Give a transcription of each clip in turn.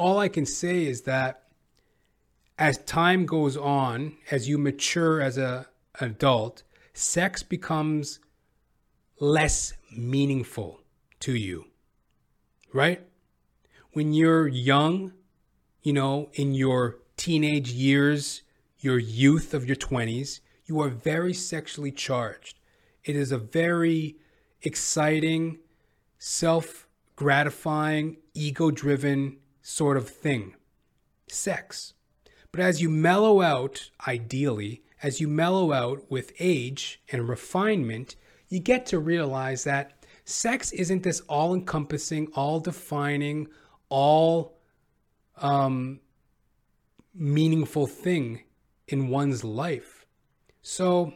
all I can say is that as time goes on, as you mature as a adult, sex becomes less meaningful to you. Right? When you're young, you know, in your teenage years, your youth of your 20s, you are very sexually charged. It is a very exciting, self gratifying, ego driven sort of thing. Sex. But as you mellow out, ideally, as you mellow out with age and refinement, you get to realize that sex isn't this all encompassing, all defining, all um, meaningful thing in one's life. So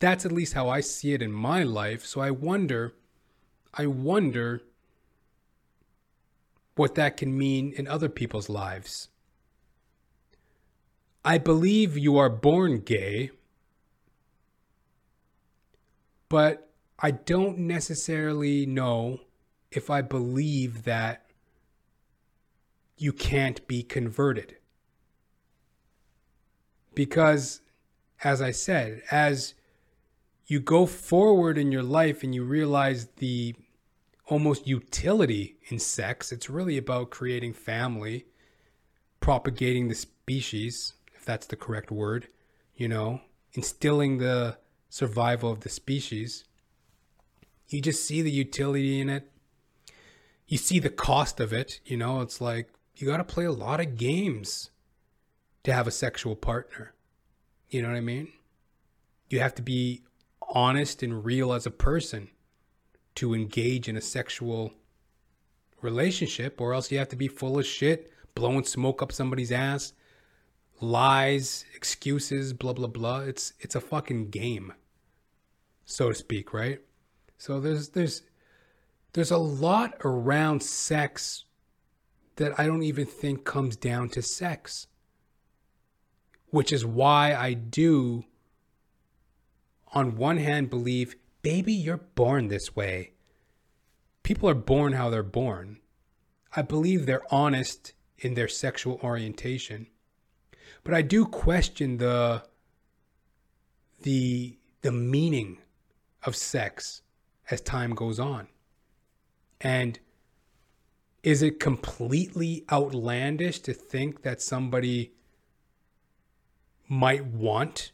that's at least how I see it in my life. So I wonder, I wonder what that can mean in other people's lives. I believe you are born gay, but I don't necessarily know if I believe that you can't be converted. Because, as I said, as you go forward in your life and you realize the almost utility in sex, it's really about creating family, propagating the species, if that's the correct word, you know, instilling the survival of the species. You just see the utility in it. You see the cost of it, you know, it's like you got to play a lot of games to have a sexual partner. You know what I mean? You have to be honest and real as a person to engage in a sexual relationship, or else you have to be full of shit, blowing smoke up somebody's ass, lies, excuses, blah blah blah. It's it's a fucking game, so to speak, right? So there's there's there's a lot around sex that I don't even think comes down to sex. Which is why I do, on one hand, believe, baby, you're born this way. People are born how they're born. I believe they're honest in their sexual orientation. But I do question the the the meaning of sex as time goes on. And is it completely outlandish to think that somebody might want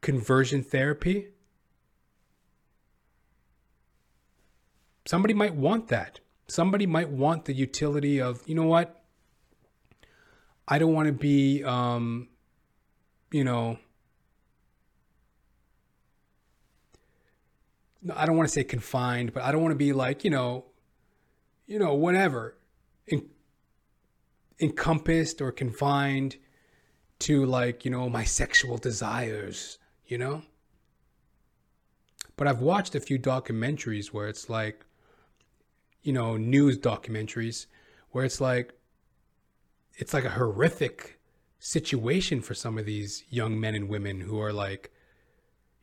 conversion therapy? Somebody might want that. Somebody might want the utility of, you know what? I don't want to be, um, you know, I don't want to say confined, but I don't want to be like, you know, you know, whatever en- encompassed or confined to like, you know, my sexual desires, you know? But I've watched a few documentaries where it's like, you know, news documentaries where it's like, it's like a horrific situation for some of these young men and women who are like,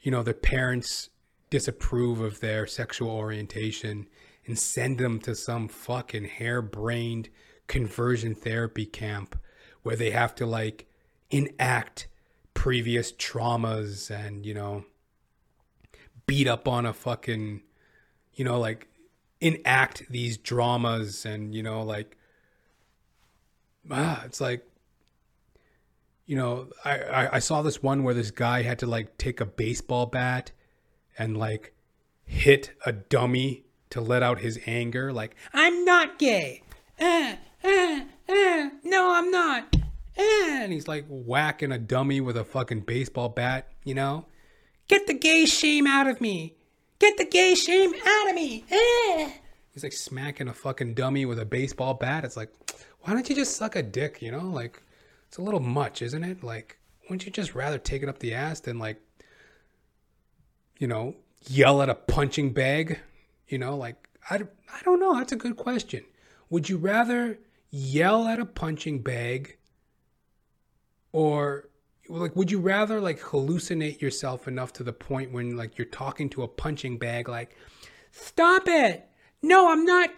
you know, their parents disapprove of their sexual orientation and send them to some fucking harebrained conversion therapy camp where they have to like enact previous traumas and, you know, beat up on a fucking, you know, like enact these dramas and, you know, like, ah, it's like, you know, I, I, I saw this one where this guy had to like take a baseball bat and like hit a dummy to let out his anger, like, I'm not gay. Uh, uh, uh, no, I'm not. And he's like whacking a dummy with a fucking baseball bat, you know? Get the gay shame out of me. Get the gay shame out of me. Uh. He's like smacking a fucking dummy with a baseball bat. It's like, why don't you just suck a dick, you know? Like, it's a little much, isn't it? Like, wouldn't you just rather take it up the ass than, like, you know, yell at a punching bag? You know, like, I, I don't know. That's a good question. Would you rather yell at a punching bag or like would you rather like hallucinate yourself enough to the point when like you're talking to a punching bag like stop it no i'm not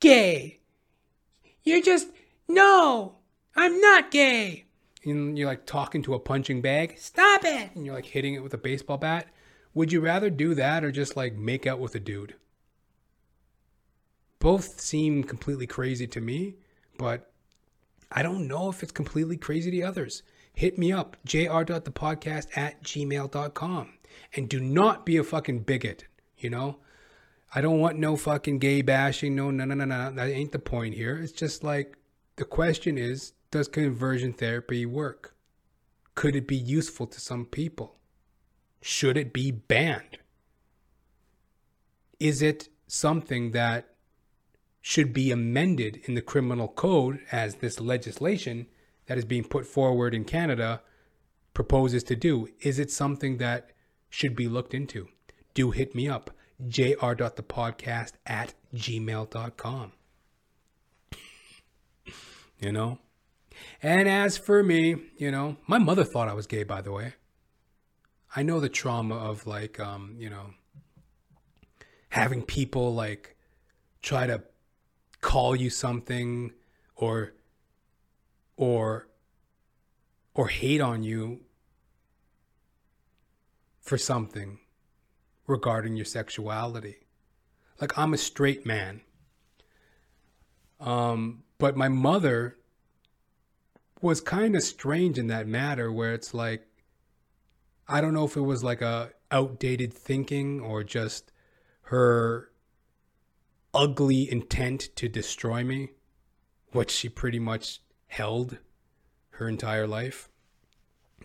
gay you're just No, I'm not gay. And you're like talking to a punching bag. Stop it. And you're like hitting it with a baseball bat. Would you rather do that or just like make out with a dude? Both seem completely crazy to me, but I don't know if it's completely crazy to others. Hit me up, jr.thepodcast at gmail.com. And do not be a fucking bigot, you know? I don't want no fucking gay bashing. No, no, no, no, no. That ain't the point here. It's just like the question is does conversion therapy work? Could it be useful to some people? Should it be banned? Is it something that should be amended in the criminal code as this legislation that is being put forward in Canada proposes to do? Is it something that should be looked into? Do hit me up, jr.thepodcast at gmail.com. You know? And as for me, you know, my mother thought I was gay, by the way. I know the trauma of like, um, you know, having people like try to call you something or or or hate on you for something regarding your sexuality. Like I'm a straight man. Um, but my mother was kind of strange in that matter where it's like I don't know if it was like a outdated thinking or just her ugly intent to destroy me, which she pretty much held her entire life.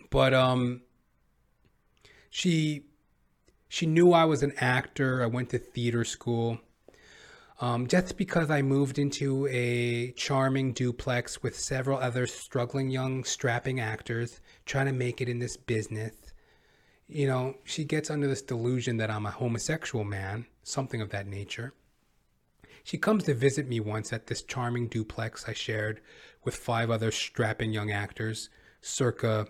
But um she she knew I was an actor. I went to theater school. Um, just because I moved into a charming duplex with several other struggling young strapping actors trying to make it in this business, you know, she gets under this delusion that I'm a homosexual man, something of that nature. She comes to visit me once at this charming duplex I shared with five other strapping young actors circa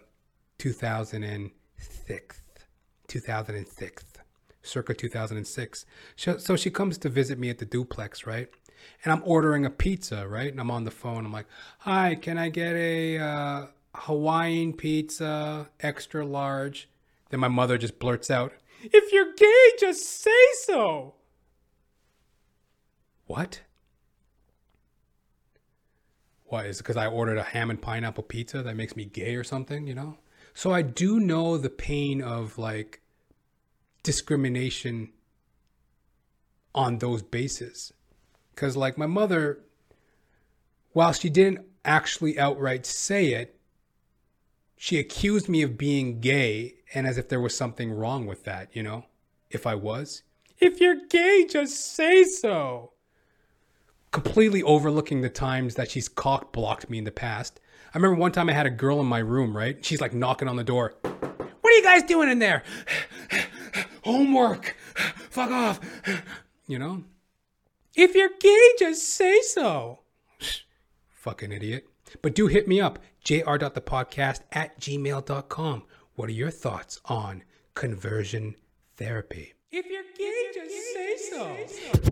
2006. 2006. Circa 2006. So she comes to visit me at the duplex, right? And I'm ordering a pizza, right? And I'm on the phone. I'm like, hi, can I get a uh, Hawaiian pizza, extra large? Then my mother just blurts out, if you're gay, just say so. What? What is it because I ordered a ham and pineapple pizza that makes me gay or something, you know? So I do know the pain of like discrimination on those bases. Because, like, my mother, while she didn't actually outright say it, she accused me of being gay and as if there was something wrong with that, you know? If I was. If you're gay, just say so completely overlooking the times that she's cock blocked me in the past. I remember one time I had a girl in my room, right? She's like knocking on the door. What are you guys doing in there? Homework. Fuck off. You know? If you're gay, just say so. Fucking idiot. But do hit me up, jr.thepodcast at gmail.com. What are your thoughts on conversion therapy? If you're gay, just say so.